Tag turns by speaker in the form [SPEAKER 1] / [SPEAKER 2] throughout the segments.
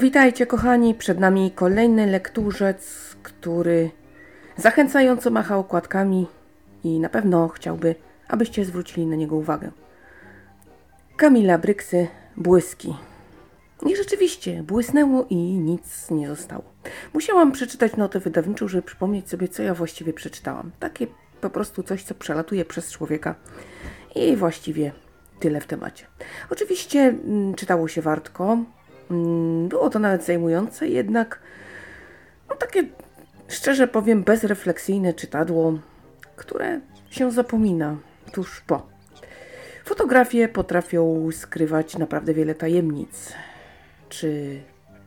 [SPEAKER 1] Witajcie kochani, przed nami kolejny lekturzec, który zachęcająco macha okładkami i na pewno chciałby, abyście zwrócili na niego uwagę. Kamila Bryksy, Błyski. I rzeczywiście, błysnęło i nic nie zostało. Musiałam przeczytać notę wydawniczą, żeby przypomnieć sobie, co ja właściwie przeczytałam. Takie po prostu coś, co przelatuje przez człowieka i właściwie tyle w temacie. Oczywiście mm, czytało się wartko, było to nawet zajmujące, jednak no takie, szczerze powiem, bezrefleksyjne czytadło, które się zapomina tuż po. Fotografie potrafią skrywać naprawdę wiele tajemnic. Czy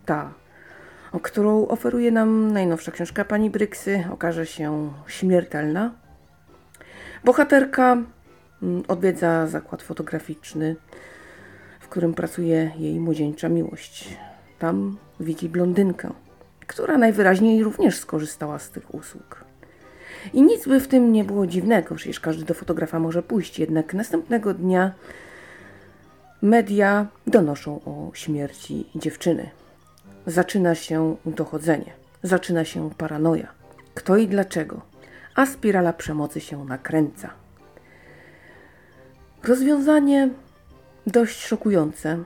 [SPEAKER 1] ta, którą oferuje nam najnowsza książka pani Bryksy, okaże się śmiertelna? Bohaterka mm, odwiedza zakład fotograficzny, którym pracuje jej młodzieńcza miłość. Tam widzi blondynkę, która najwyraźniej również skorzystała z tych usług. I nic by w tym nie było dziwnego, przecież każdy do fotografa może pójść, jednak następnego dnia media donoszą o śmierci dziewczyny. Zaczyna się dochodzenie, zaczyna się paranoja. Kto i dlaczego? A spirala przemocy się nakręca. Rozwiązanie dość szokujące.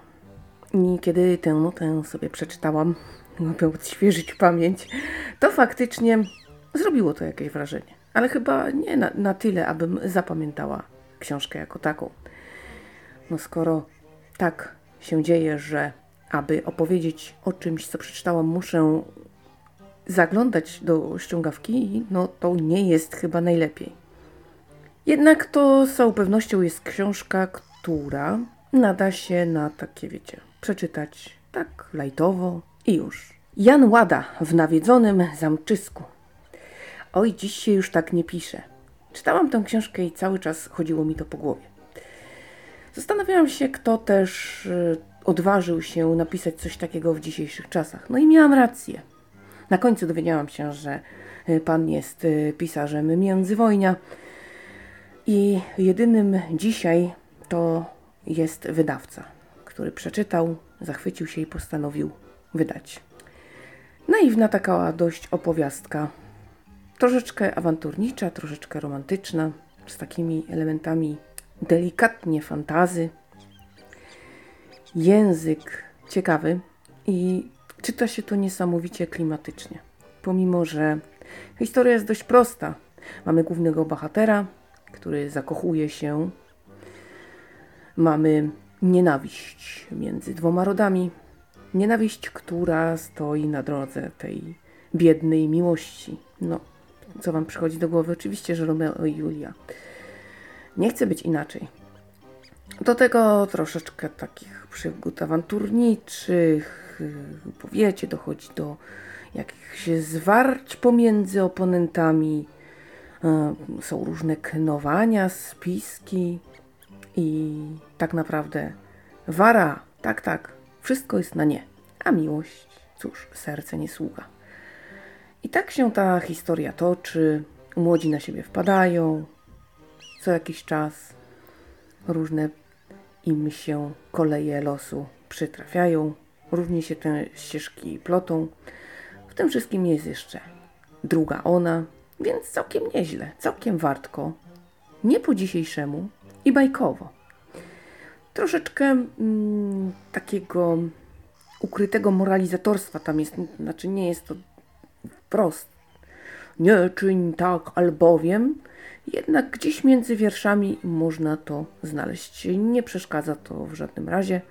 [SPEAKER 1] I kiedy tę notę sobie przeczytałam, aby odświeżyć pamięć, to faktycznie zrobiło to jakieś wrażenie. Ale chyba nie na, na tyle, abym zapamiętała książkę jako taką. No skoro tak się dzieje, że aby opowiedzieć o czymś, co przeczytałam, muszę zaglądać do ściągawki, no to nie jest chyba najlepiej. Jednak to z całą pewnością jest książka, która nada się na takie, wiecie, przeczytać tak lajtowo i już. Jan Łada w nawiedzonym zamczysku. Oj, dziś się już tak nie pisze. Czytałam tę książkę i cały czas chodziło mi to po głowie. Zastanawiałam się, kto też y, odważył się napisać coś takiego w dzisiejszych czasach. No i miałam rację. Na końcu dowiedziałam się, że y, pan jest y, pisarzem międzywojnia i jedynym dzisiaj to jest wydawca, który przeczytał, zachwycił się i postanowił wydać. Naiwna taka dość opowiastka, troszeczkę awanturnicza, troszeczkę romantyczna, z takimi elementami delikatnie fantazy. Język ciekawy i czyta się to niesamowicie klimatycznie. Pomimo, że historia jest dość prosta. Mamy głównego bohatera, który zakochuje się. Mamy nienawiść między dwoma rodami. Nienawiść, która stoi na drodze tej biednej miłości. No, co wam przychodzi do głowy? Oczywiście, że Romeo i Julia. Nie chcę być inaczej. Do tego troszeczkę takich przygód awanturniczych, powiecie, dochodzi do jakichś zwarć pomiędzy oponentami. E, są różne knowania, spiski i tak naprawdę wara, tak, tak, wszystko jest na nie. A miłość, cóż, serce nie sługa. I tak się ta historia toczy, młodzi na siebie wpadają, co jakiś czas różne im się koleje losu przytrafiają, różnie się te ścieżki plotą. W tym wszystkim jest jeszcze druga ona, więc całkiem nieźle, całkiem wartko, nie po dzisiejszemu i bajkowo. Troszeczkę mm, takiego ukrytego moralizatorstwa tam jest, znaczy nie jest to wprost. Nie czyń tak, albowiem, jednak gdzieś między wierszami można to znaleźć. Nie przeszkadza to w żadnym razie,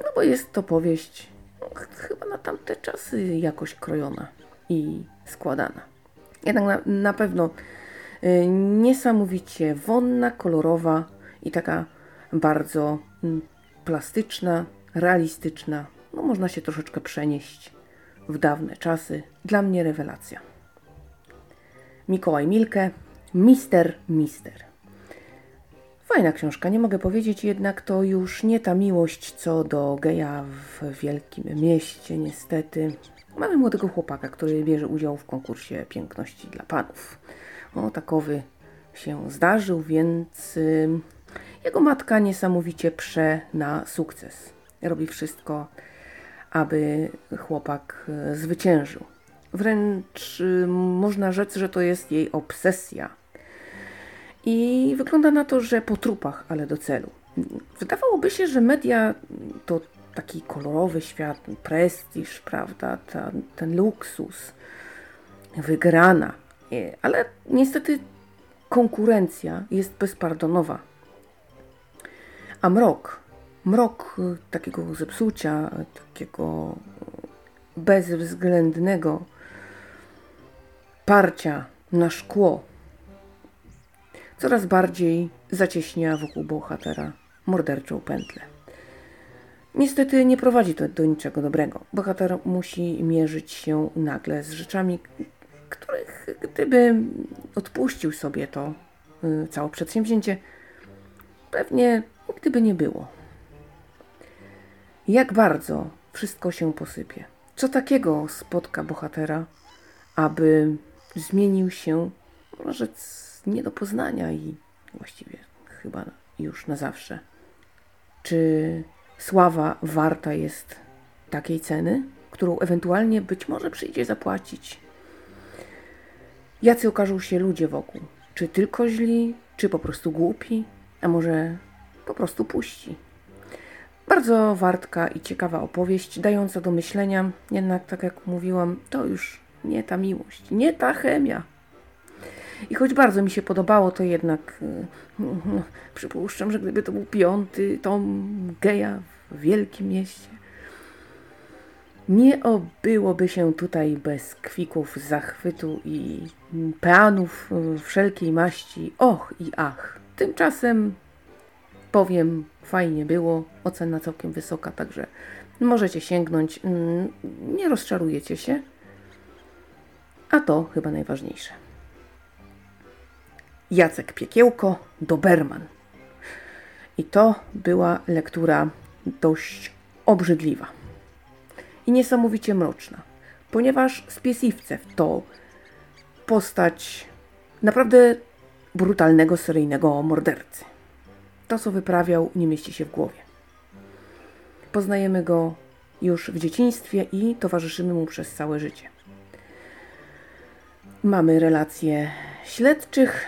[SPEAKER 1] no bo jest to powieść no, chyba na tamte czasy jakoś krojona i składana. Jednak na, na pewno niesamowicie wonna, kolorowa i taka bardzo y, plastyczna, realistyczna. No można się troszeczkę przenieść w dawne czasy. Dla mnie rewelacja. Mikołaj Milke, Mister Mister. Fajna książka, nie mogę powiedzieć, jednak to już nie ta miłość co do geja w wielkim mieście, niestety. Mamy młodego chłopaka, który bierze udział w konkursie piękności dla panów. O, takowy się zdarzył, więc y, jego matka niesamowicie prze na sukces. Robi wszystko, aby chłopak e, zwyciężył. Wręcz y, można rzec, że to jest jej obsesja. I wygląda na to, że po trupach, ale do celu. Wydawałoby się, że media to taki kolorowy świat, prestiż, prawda, ten, ten luksus, wygrana. Ale niestety konkurencja jest bezpardonowa. A mrok, mrok takiego zepsucia, takiego bezwzględnego parcia na szkło coraz bardziej zacieśnia wokół bohatera morderczą pętlę. Niestety nie prowadzi to do niczego dobrego. Bohater musi mierzyć się nagle z rzeczami, których gdyby odpuścił sobie to y, całe przedsięwzięcie, pewnie gdyby nie było. Jak bardzo wszystko się posypie. Co takiego spotka bohatera, aby zmienił się, może nie do poznania i właściwie chyba już na zawsze. Czy sława warta jest takiej ceny, którą ewentualnie być może przyjdzie zapłacić? Jacy okażą się ludzie wokół? Czy tylko źli, czy po prostu głupi, a może po prostu puści? Bardzo wartka i ciekawa opowieść, dająca do myślenia, jednak tak jak mówiłam, to już nie ta miłość, nie ta chemia. I choć bardzo mi się podobało, to jednak no, przypuszczam, że gdyby to był piąty tom geja w wielkim mieście, nie obyłoby się tutaj bez kwików zachwytu i peanów wszelkiej maści. Och i ach. Tymczasem powiem, fajnie było, ocena całkiem wysoka, także możecie sięgnąć, mm, nie rozczarujecie się. A to chyba najważniejsze. Jacek Piekiełko, Doberman. I to była lektura dość obrzydliwa i niesamowicie mroczna, ponieważ Spiesivcew to postać naprawdę brutalnego seryjnego mordercy. To, co wyprawiał, nie mieści się w głowie. Poznajemy go już w dzieciństwie i towarzyszymy mu przez całe życie. Mamy relacje śledczych,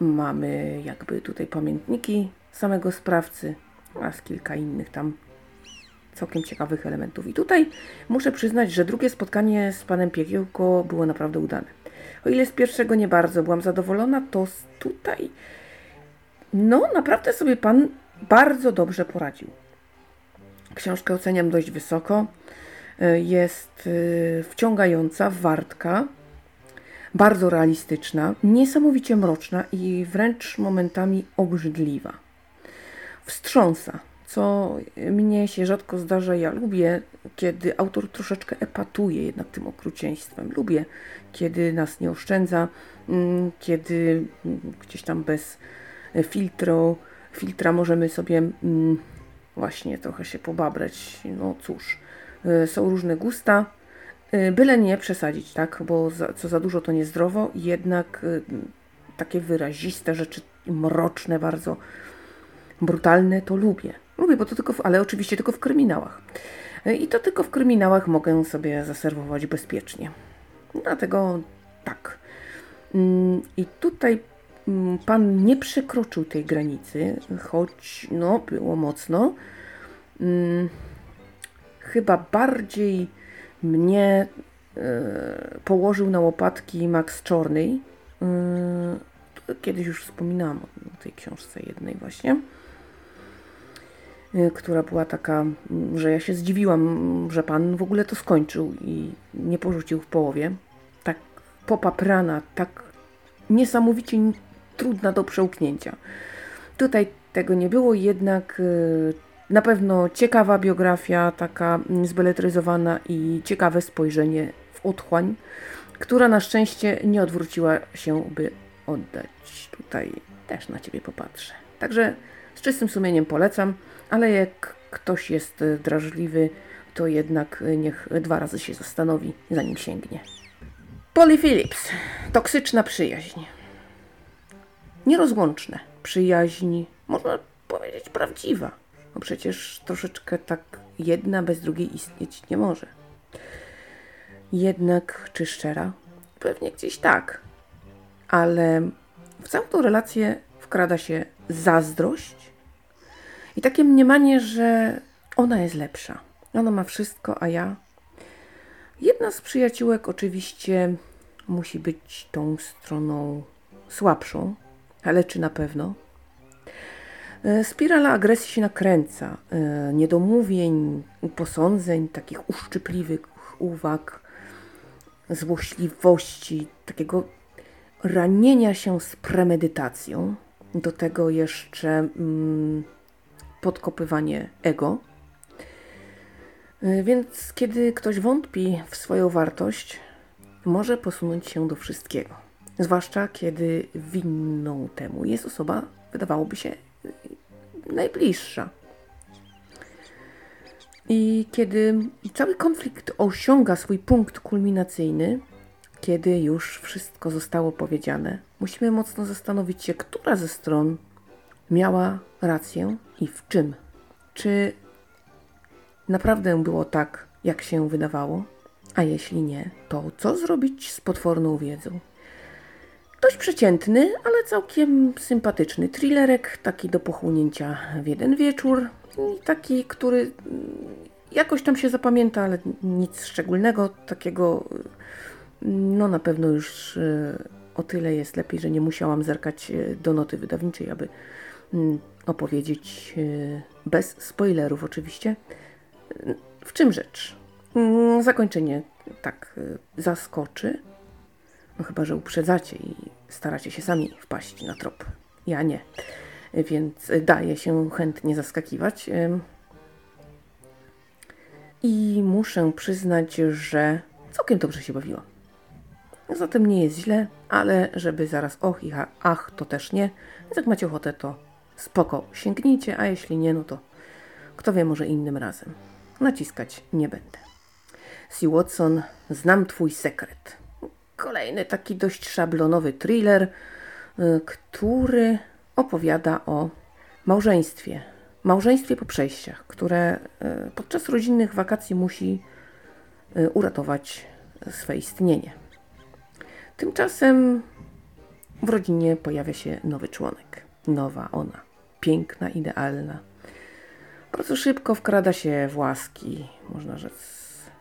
[SPEAKER 1] mamy jakby tutaj pamiętniki samego sprawcy oraz kilka innych tam całkiem ciekawych elementów. I tutaj muszę przyznać, że drugie spotkanie z panem Piekiełko było naprawdę udane. O ile z pierwszego nie bardzo byłam zadowolona, to tutaj no naprawdę sobie pan bardzo dobrze poradził. Książkę oceniam dość wysoko. Jest e, wciągająca, wartka, bardzo realistyczna, niesamowicie mroczna i wręcz momentami obrzydliwa. Wstrząsa, co mnie się rzadko zdarza. Ja lubię, kiedy autor troszeczkę epatuje jednak tym okrucieństwem. Lubię, kiedy nas nie oszczędza, mm, kiedy mm, gdzieś tam bez filtru, filtra możemy sobie mm, właśnie trochę się pobabrać. No cóż, y, są różne gusta, y, byle nie przesadzić, tak? Bo za, co za dużo to niezdrowo, jednak takie wyraziste rzeczy, mroczne bardzo, brutalne, to lubię. Lubię, bo to tylko, w, ale oczywiście tylko w kryminałach. I to tylko w kryminałach mogę sobie zaserwować bezpiecznie. Dlatego tak. Mm, I tutaj mm, pan nie przekroczył tej granicy, choć no, było mocno. Hmm, chyba bardziej mnie e, położył na łopatki Max Czorny. E, kiedyś już wspominałam o tej książce jednej właśnie. Y, która była taka, mm, że ja się zdziwiłam, że pan w ogóle to skończył i nie porzucił w połowie. Tak popaprana, tak niesamowicie trudna do przełknięcia. Tutaj tego nie było, jednak y, na pewno ciekawa biografia, taka zbeletryzowana i ciekawe spojrzenie w otchłań, która na szczęście nie odwróciła się, by oddać. Tutaj też na ciebie popatrzę. Także z czystym sumieniem polecam ale jak ktoś jest e, drażliwy, to jednak e, niech dwa razy się zastanowi, zanim sięgnie. Polly Phillips. Toksyczna przyjaźń. Nierozłączne. Przyjaźń, można powiedzieć, prawdziwa. No przecież troszeczkę tak jedna bez drugiej istnieć nie może. Jednak, czy szczera? Pewnie gdzieś tak. Ale w całą tą relację wkrada się zazdrość i takie mniemanie, że ona jest lepsza. Ona ma wszystko, a ja. Jedna z przyjaciółek oczywiście musi być tą stroną słabszą, ale czy na pewno? E, spirala agresji się nakręca. E, niedomówień, posądzeń, takich uszczypliwych uwag, złośliwości, takiego ranienia się z premedytacją. Do tego jeszcze mm, podkopywanie ego. E, więc kiedy ktoś wątpi w swoją wartość, może posunąć się do wszystkiego. Zwłaszcza kiedy winną temu jest osoba, wydawałoby się, najbliższa. I kiedy cały konflikt osiąga swój punkt kulminacyjny, kiedy już wszystko zostało powiedziane, musimy mocno zastanowić się, która ze stron miała rację i w czym. Czy naprawdę było tak, jak się wydawało? A jeśli nie, to co zrobić z potworną wiedzą? Dość przeciętny, ale całkiem sympatyczny thrillerek, taki do pochłonięcia w jeden wieczór i taki, który jakoś tam się zapamięta, ale nic szczególnego, takiego no na pewno już e, o tyle jest lepiej, że nie musiałam zerkać e, do noty wydawniczej, aby opowiedzieć e, bez spoilerów oczywiście. W czym rzecz? Zakończenie tak zaskoczy, no chyba, że uprzedzacie i staracie się sami wpaść na trop. Ja nie. Więc daję się chętnie zaskakiwać. I muszę przyznać, że całkiem dobrze się bawiłam. Zatem nie jest źle, ale żeby zaraz och i ach, to też nie. Więc jak macie ochotę, to spoko, sięgnijcie, a jeśli nie, no to kto wie, może innym razem. Naciskać nie będę. Si Watson, znam twój sekret. Kolejny taki dość szablonowy thriller, y, który opowiada o małżeństwie. Małżeństwie po przejściach, które y, podczas rodzinnych wakacji musi y, uratować swe istnienie. Tymczasem w rodzinie pojawia się nowy członek. Nowa ona. Piękna, idealna. Bardzo szybko wkrada się w łaski, można rzec,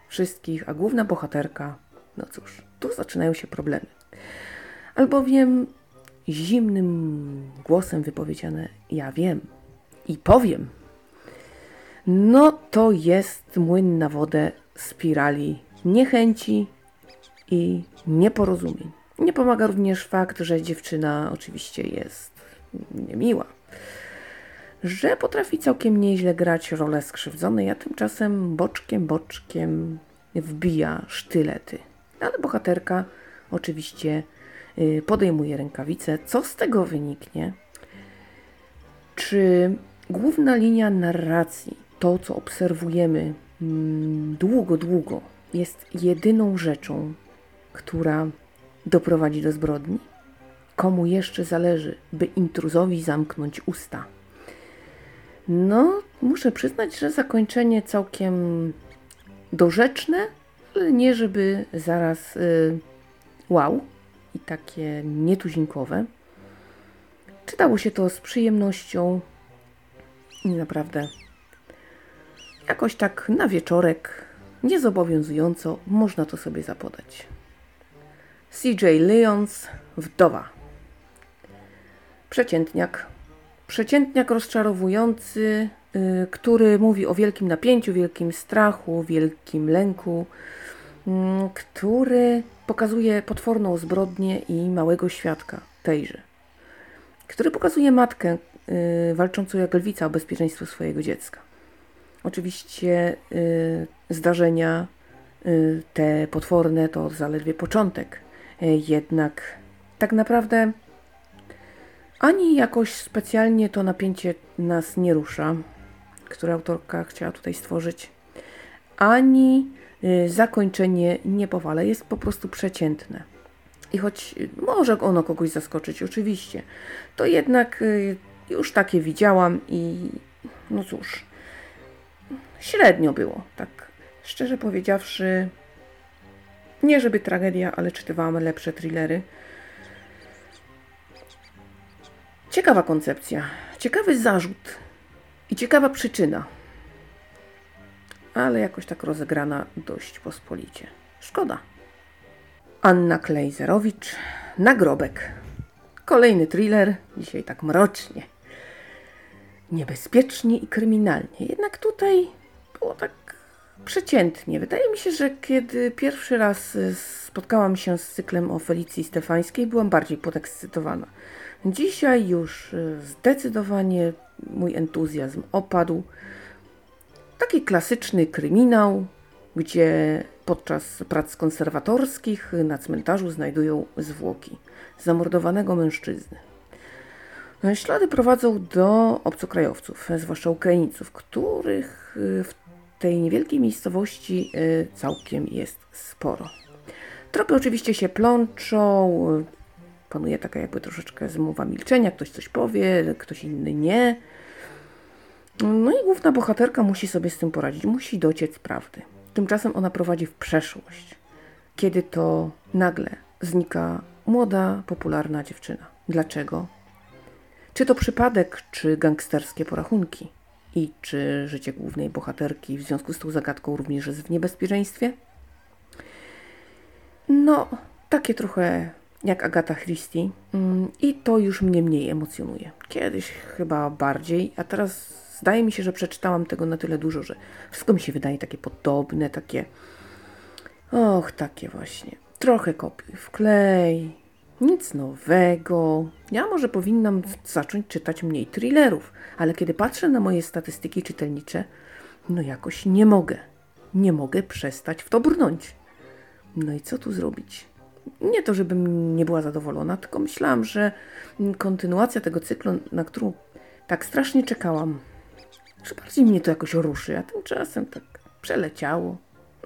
[SPEAKER 1] wszystkich, a główna bohaterka, no cóż, tu zaczynają się problemy. Albowiem zimnym głosem wypowiedziane ja wiem i powiem, no to jest młyn na wodę spirali niechęci i nieporozumień. Nie pomaga również fakt, że dziewczyna oczywiście jest niemiła, że potrafi całkiem nieźle grać rolę skrzywdzonej, a tymczasem boczkiem, boczkiem wbija sztylety. Ale bohaterka oczywiście y, podejmuje rękawice. Co z tego wyniknie? Czy główna linia narracji, to co obserwujemy mm, długo, długo, jest jedyną rzeczą, która doprowadzi do zbrodni? Komu jeszcze zależy, by intruzowi zamknąć usta? No, muszę przyznać, że zakończenie całkiem dorzeczne, ale nie żeby zaraz y, wow i takie nietuzinkowe. Czytało się to z przyjemnością i naprawdę jakoś tak na wieczorek, niezobowiązująco można to sobie zapodać. CJ Lyons, wdowa. Przeciętniak. Przeciętniak rozczarowujący, yy, który mówi o wielkim napięciu, wielkim strachu, wielkim lęku, yy, który pokazuje potworną zbrodnię i małego świadka tejże. Który pokazuje matkę yy, walczącą jak lwica o bezpieczeństwo swojego dziecka. Oczywiście y, zdarzenia y, te potworne to zaledwie początek jednak tak naprawdę ani jakoś specjalnie to napięcie nas nie rusza, które autorka chciała tutaj stworzyć, ani e, zakończenie nie powala, jest po prostu przeciętne. I choć może ono kogoś zaskoczyć, oczywiście, to jednak e, już takie widziałam i no cóż, średnio było, tak szczerze powiedziawszy. Nie żeby tragedia, ale czytywałam lepsze thrillery. Ciekawa koncepcja, ciekawy zarzut i ciekawa przyczyna. Ale jakoś tak rozegrana dość pospolicie. Szkoda. Anna Klejzerowicz, Nagrobek. Kolejny thriller, dzisiaj tak mrocznie. Niebezpiecznie i kryminalnie. Jednak tutaj było tak przeciętnie. Wydaje mi się, że kiedy pierwszy raz spotkałam się z cyklem o Felicji Stefańskiej, byłam bardziej podekscytowana. Dzisiaj już e, zdecydowanie mój entuzjazm opadł. Taki klasyczny kryminał, gdzie podczas prac konserwatorskich na cmentarzu znajdują zwłoki zamordowanego mężczyzny. Ślady prowadzą do obcokrajowców, zwłaszcza Ukraińców, których e, w tej niewielkiej miejscowości e, całkiem jest sporo. Tropy oczywiście się plączą, panuje taka jakby troszeczkę zmowa milczenia, ktoś coś powie, ktoś inny nie. No i główna bohaterka musi sobie z tym poradzić, musi dociec prawdy. Tymczasem ona prowadzi w przeszłość, kiedy to nagle znika młoda, popularna dziewczyna. Dlaczego? Czy to przypadek, czy gangsterskie porachunki? I czy życie głównej bohaterki w związku z tą zagadką również jest w niebezpieczeństwie? No, takie trochę jak Agata Christie mm, i to już mnie mniej emocjonuje. Kiedyś chyba bardziej, a teraz zdaje mi się, że przeczytałam tego na tyle dużo, że wszystko mi się wydaje takie podobne, takie och, takie właśnie. Trochę kopiuj wklej, nic nowego. Ja może powinnam zacząć czytać mniej thrillerów, ale kiedy patrzę na moje statystyki czytelnicze, no jakoś nie mogę. Nie mogę przestać w to brnąć. No i co tu zrobić? Nie to, żebym nie była zadowolona, tylko myślałam, że kontynuacja tego cyklu, na którą tak strasznie czekałam, że bardziej mnie to jakoś ruszy, a tymczasem tak przeleciało.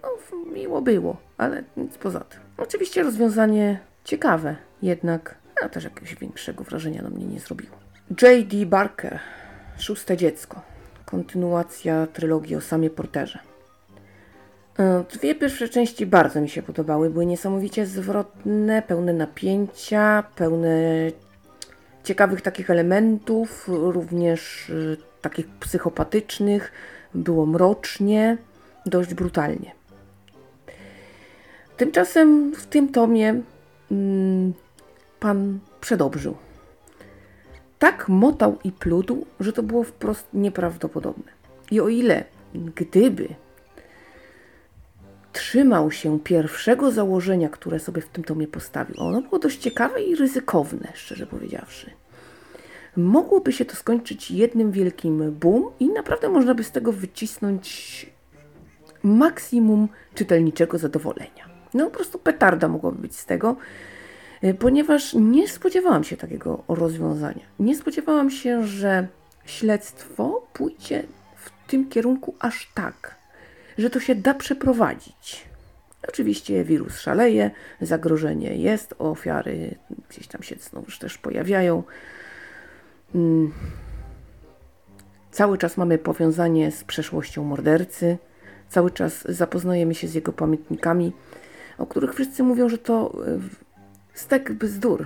[SPEAKER 1] No, miło było, ale nic poza tym. Oczywiście rozwiązanie ciekawe, jednak a też jakiegoś większego wrażenia na mnie nie zrobiło. J.D. Barker, Szóste Dziecko. Kontynuacja trylogii o samie Porterze. E, dwie pierwsze części bardzo mi się podobały. Były niesamowicie zwrotne, pełne napięcia, pełne ciekawych takich elementów, również e, takich psychopatycznych. Było mrocznie, dość brutalnie. Tymczasem w tym tomie mm, pan przedobrzył. Tak motał i pludł, że to było wprost nieprawdopodobne. I o ile gdyby trzymał się pierwszego założenia, które sobie w tym tomie postawił. Ono było dość ciekawe i ryzykowne, szczerze powiedziawszy. Mogłoby się to skończyć jednym wielkim boom i naprawdę można by z tego wycisnąć maksimum czytelniczego zadowolenia. No po prostu petarda mogłaby być z tego, ponieważ nie spodziewałam się takiego rozwiązania. Nie spodziewałam się, że śledztwo pójdzie w tym kierunku aż tak że to się da przeprowadzić. Oczywiście wirus szaleje, zagrożenie jest, ofiary gdzieś tam się znowu też pojawiają. Mm. Cały czas mamy powiązanie z przeszłością mordercy, cały czas zapoznajemy się z jego pamiętnikami, o których wszyscy mówią, że to stek bzdur,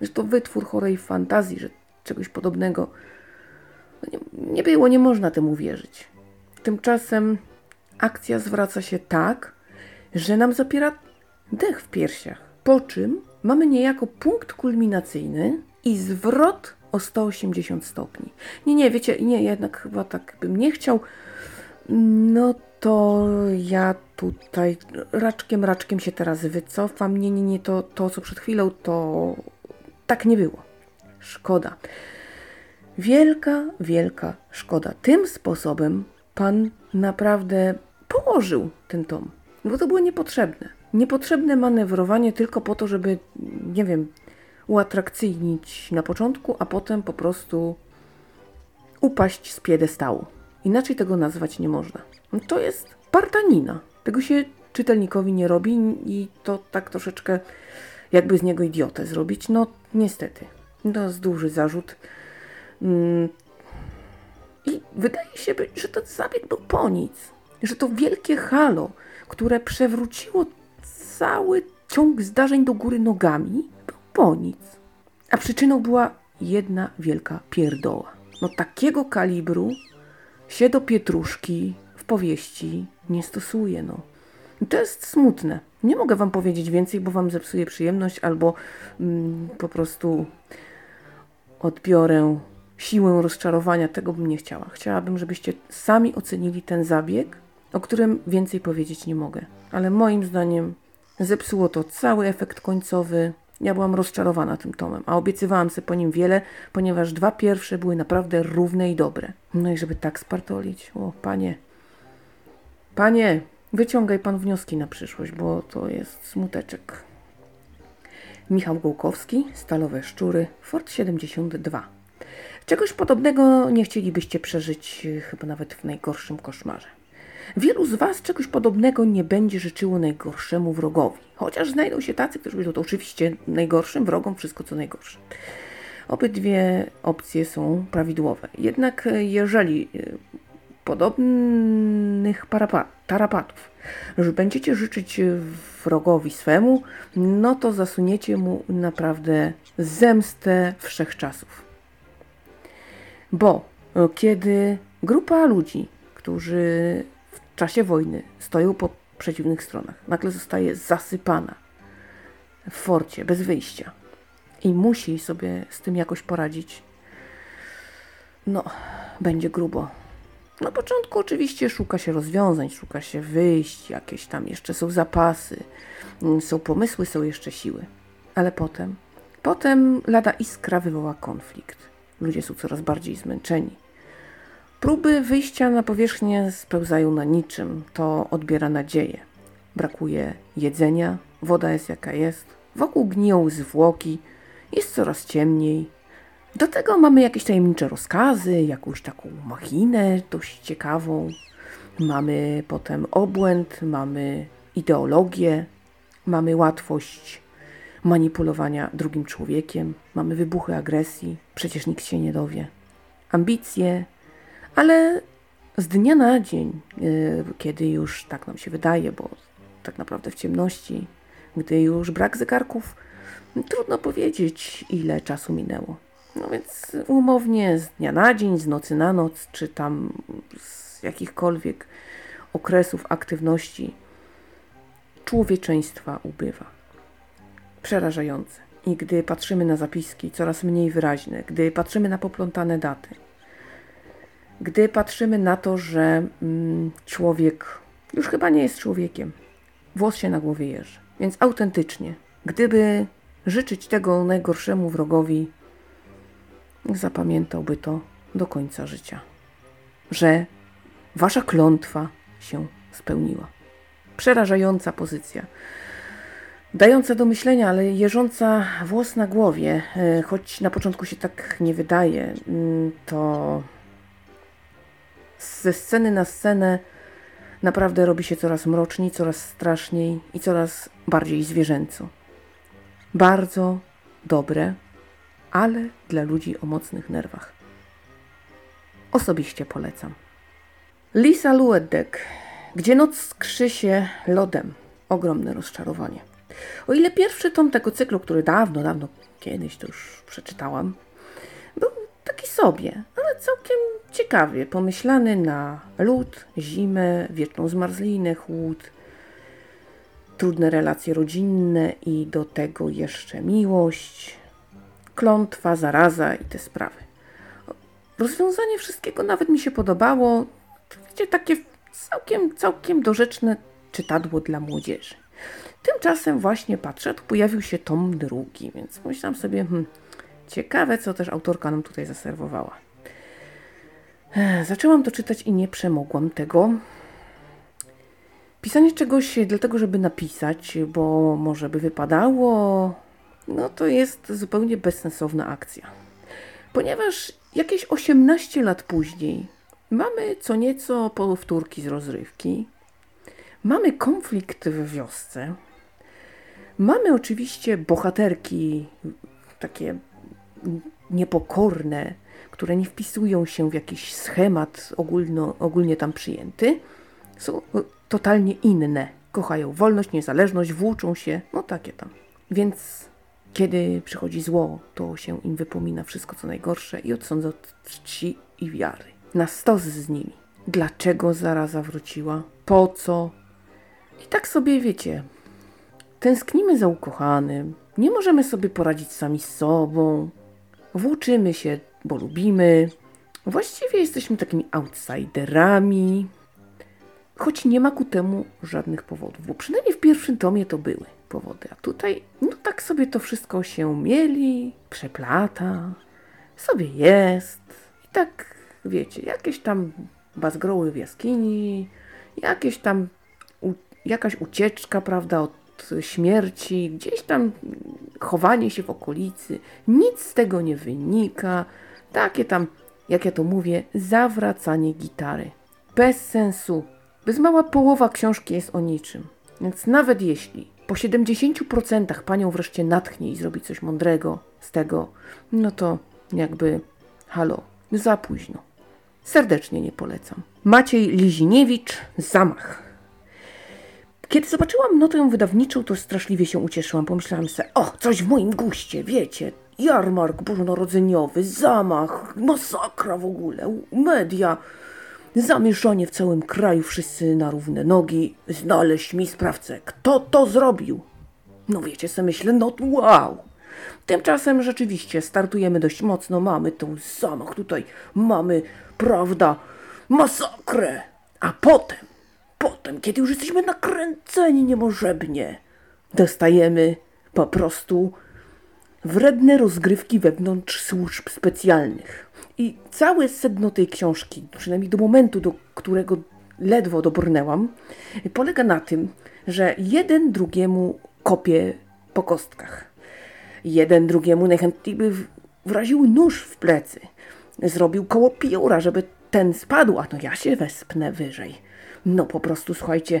[SPEAKER 1] że to wytwór chorej fantazji, że czegoś podobnego no nie, nie było, nie można temu wierzyć. Tymczasem akcja zwraca się tak, że nam zapiera dech w piersiach. Po czym mamy niejako punkt kulminacyjny i zwrot o 180 stopni. Nie, nie, wiecie, nie, jednak chyba tak bym nie chciał. No to ja tutaj raczkiem, raczkiem się teraz wycofam. Nie, nie, nie, to, to co przed chwilą, to tak nie było. Szkoda. Wielka, wielka szkoda. Tym sposobem pan naprawdę położył ten tom, bo to było niepotrzebne. Niepotrzebne manewrowanie tylko po to, żeby, nie wiem, uatrakcyjnić na początku, a potem po prostu upaść z piedestału. Inaczej tego nazwać nie można. To jest partanina. Tego się czytelnikowi nie robi i to tak troszeczkę jakby z niego idiotę zrobić. No niestety. To jest duży zarzut. Mm, I wydaje się, że ten zabieg był po nic. Że to wielkie halo, które przewróciło cały ciąg zdarzeń do góry nogami, był po nic. A przyczyną była jedna wielka pierdoła. No takiego kalibru się do pietruszki w powieści nie stosuje, no. To jest smutne. Nie mogę wam powiedzieć więcej, bo wam zepsuję przyjemność albo mm, po prostu odbiorę siłę rozczarowania. Tego bym nie chciała. Chciałabym, żebyście sami ocenili ten zabieg, o którym więcej powiedzieć nie mogę. Ale moim zdaniem zepsuło to cały efekt końcowy. Ja byłam rozczarowana tym tomem, a obiecywałam sobie po nim wiele, ponieważ dwa pierwsze były naprawdę równe i dobre. No i żeby tak spartolić, o panie, panie, wyciągaj pan wnioski na przyszłość, bo to jest smuteczek. Michał Gołkowski, Stalowe Szczury, Fort 72. Czegoś podobnego nie chcielibyście przeżyć chyba nawet w najgorszym koszmarze. Wielu z Was czegoś podobnego nie będzie życzyło najgorszemu wrogowi. Chociaż znajdą się tacy, którzy będą to oczywiście najgorszym wrogom wszystko co najgorsze. Obydwie opcje są prawidłowe. Jednak e, jeżeli e, podobnych tarapatów, że będziecie życzyć wrogowi swemu, no to zasuniecie mu naprawdę zemstę wszechczasów. Bo e, kiedy grupa ludzi, którzy czasie wojny stoją po przeciwnych stronach, nagle zostaje zasypana w forcie bez wyjścia i musi sobie z tym jakoś poradzić, no, będzie grubo. Na początku oczywiście szuka się rozwiązań, szuka się wyjść, jakieś tam jeszcze są zapasy, mm, są pomysły, są jeszcze siły. Ale potem, potem lada iskra wywoła konflikt. Ludzie są coraz bardziej zmęczeni. Próby wyjścia na powierzchnię spełzają na niczym. To odbiera nadzieję. Brakuje jedzenia, woda jest jaka jest, wokół gniją zwłoki, jest coraz ciemniej. Do tego mamy jakieś tajemnicze rozkazy, jakąś taką machinę dość ciekawą. Mamy potem obłęd, mamy ideologię, mamy łatwość manipulowania drugim człowiekiem, mamy wybuchy agresji, przecież nikt się nie dowie. Ambicje, ale z dnia na dzień, y, kiedy już tak nam się wydaje, bo tak naprawdę w ciemności, gdy już brak zegarków, trudno powiedzieć, ile czasu minęło. No więc umownie z dnia na dzień, z nocy na noc, czy tam z jakichkolwiek okresów aktywności człowieczeństwa ubywa. Przerażające. I gdy patrzymy na zapiski, coraz mniej wyraźne, gdy patrzymy na poplątane daty, gdy patrzymy na to, że mm, człowiek już chyba nie jest człowiekiem, włos się na głowie jeży. Więc autentycznie, gdyby życzyć tego najgorszemu wrogowi, zapamiętałby to do końca życia, że wasza klątwa się spełniła. Przerażająca pozycja. Dająca do myślenia, ale jeżąca włos na głowie, e, choć na początku się tak nie wydaje, mm, to ze sceny na scenę naprawdę robi się coraz mroczniej, coraz straszniej i coraz bardziej zwierzęco. Bardzo dobre, ale dla ludzi o mocnych nerwach. Osobiście polecam. Lisa Luedek, gdzie noc skrzy się lodem. Ogromne rozczarowanie. O ile pierwszy tom tego cyklu, który dawno, dawno kiedyś to już przeczytałam, taki sobie, ale całkiem ciekawie pomyślany na lód, zimę, wieczną zmarzlinę, chłód, trudne relacje rodzinne i do tego jeszcze miłość, klątwa, zaraza i te sprawy. Rozwiązanie wszystkiego nawet mi się podobało. To takie całkiem, całkiem dorzeczne czytadło dla młodzieży. Tymczasem właśnie patrzę, tu pojawił się tom drugi, więc myślałam sobie, hmm, ciekawe, co też autorka nam tutaj zaserwowała. Zaczęłam to czytać i nie przemogłam tego. Pisanie czegoś dlatego, żeby napisać, bo może by wypadało, no to jest zupełnie bezsensowna akcja. Ponieważ jakieś 18 lat później mamy co nieco powtórki z rozrywki, mamy konflikt w wiosce, mamy oczywiście bohaterki takie niepokorne, które nie wpisują się w jakiś schemat ogólno, ogólnie tam przyjęty, są e, totalnie inne. Kochają wolność, niezależność, włóczą się, no takie tam. Więc kiedy przychodzi zło, to się im wypomina wszystko co najgorsze i odsądza od czci i wiary. Na stos z nimi. Dlaczego zaraza wróciła? Po co? I tak sobie wiecie, tęsknimy za ukochanym, nie możemy sobie poradzić sami z sobą, włóczymy się, bo lubimy. Właściwie jesteśmy takimi outsiderami, choć nie ma ku temu żadnych powodów, bo przynajmniej w pierwszym tomie to były powody, a tutaj no tak sobie to wszystko się mieli, przeplata, sobie jest. I tak wiecie, jakieś tam bazgroły w jaskini, jakieś tam u, jakaś ucieczka, prawda, od śmierci, gdzieś tam chowanie się w okolicy, nic z tego nie wynika, takie tam, jak ja to mówię, zawracanie gitary. Bez sensu. Bez mała połowa książki jest o niczym. Więc nawet jeśli po 70% panią wreszcie natchnie i zrobi coś mądrego z tego, no to jakby halo, za późno. Serdecznie nie polecam. Maciej Liziniewicz, Zamach. Kiedy zobaczyłam notę wydawniczą, to straszliwie się ucieszyłam. Pomyślałam sobie, o, coś w moim guście, wiecie. Jarmark bożonarodzeniowy, zamach, masakra w ogóle, media, zamieszanie w całym kraju, wszyscy na równe nogi, znaleźć mi sprawcę. Kto to zrobił? No wiecie, sobie myślę, no wow. Tymczasem rzeczywiście startujemy dość mocno, mamy tą zamach tutaj, mamy, prawda, masakrę. A potem, potem, kiedy już jesteśmy nakręceni niemożebnie, dostajemy po prostu wredne rozgrywki wewnątrz służb specjalnych. I całe sedno tej książki, przynajmniej do momentu, do którego ledwo dobrnęłam, polega na tym, że jeden drugiemu kopie po kostkach. Jeden drugiemu najchętniej by wraził nóż w plecy. Zrobił koło pióra, żeby ten spadł, a no ja się wespnę wyżej. No po prostu, słuchajcie,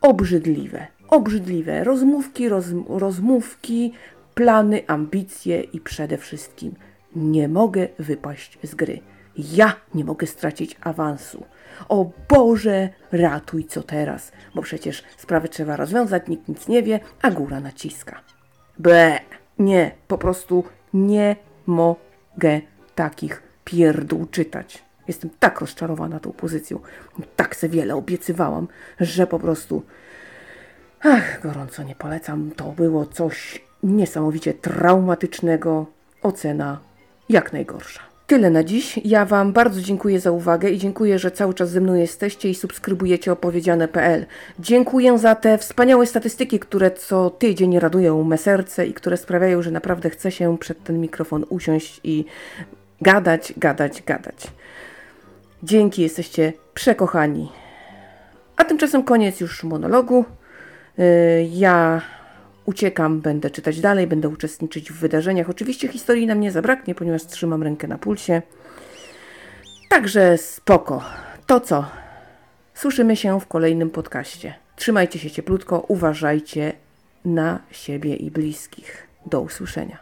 [SPEAKER 1] obrzydliwe, obrzydliwe. Rozmówki, roz, rozmówki, plany, ambicje i przede wszystkim nie mogę wypaść z gry. Ja nie mogę stracić awansu. O Boże, ratuj co teraz, bo przecież sprawę trzeba rozwiązać, nikt nic nie wie, a góra naciska. Ble, nie, po prostu nie mogę takich pierdół czytać. Jestem tak rozczarowana tą pozycją, tak se wiele obiecywałam, że po prostu Ach, gorąco nie polecam. To było coś niesamowicie traumatycznego. Ocena jak najgorsza. Tyle na dziś. Ja Wam bardzo dziękuję za uwagę i dziękuję, że cały czas ze mną jesteście i subskrybujecie opowiedziane.pl. Dziękuję za te wspaniałe statystyki, które co tydzień radują me serce i które sprawiają, że naprawdę chcę się przed ten mikrofon usiąść i gadać, gadać, gadać. Dzięki, jesteście przekochani. A tymczasem koniec już monologu. Y, Ja uciekam, będę czytać dalej, będę uczestniczyć w wydarzeniach. Oczywiście historii nam nie zabraknie, ponieważ trzymam rękę na pulsie. Także spoko. To co? Słyszymy się w kolejnym podcaście. Trzymajcie się cieplutko, uważajcie na siebie i bliskich. Do usłyszenia.